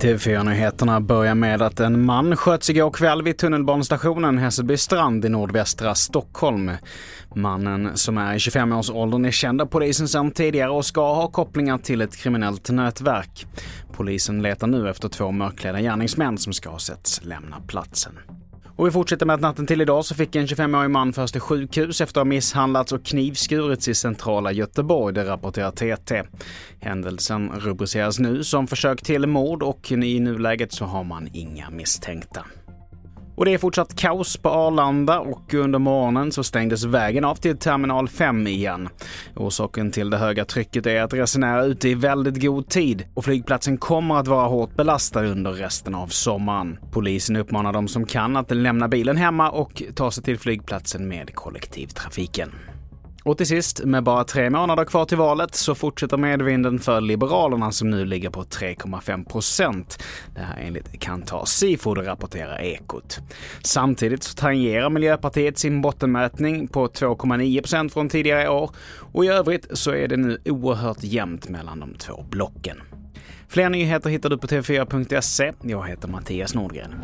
TV4-nyheterna börjar med att en man sköts igår kväll vid tunnelbanestationen Hässelby strand i nordvästra Stockholm. Mannen, som är i 25-årsåldern, är känd av polisen sedan tidigare och ska ha kopplingar till ett kriminellt nätverk. Polisen letar nu efter två mörkklädda gärningsmän som ska ha setts lämna platsen. Och vi fortsätter med att natten till idag så fick en 25-årig man föras till sjukhus efter att ha misshandlats och knivskurits i centrala Göteborg, det rapporterar TT. Händelsen rubriceras nu som försök till mord och i nuläget så har man inga misstänkta. Och det är fortsatt kaos på Arlanda och under morgonen så stängdes vägen av till terminal 5 igen. Orsaken till det höga trycket är att resenärer är ute i väldigt god tid och flygplatsen kommer att vara hårt belastad under resten av sommaren. Polisen uppmanar de som kan att lämna bilen hemma och ta sig till flygplatsen med kollektivtrafiken. Och till sist, med bara tre månader kvar till valet så fortsätter medvinden för Liberalerna som nu ligger på 3,5 procent. Det här enligt Kantar Sifo, det rapporterar Ekot. Samtidigt så tangerar Miljöpartiet sin bottenmätning på 2,9 procent från tidigare år och i övrigt så är det nu oerhört jämnt mellan de två blocken. Fler nyheter hittar du på tv4.se. Jag heter Mattias Nordgren.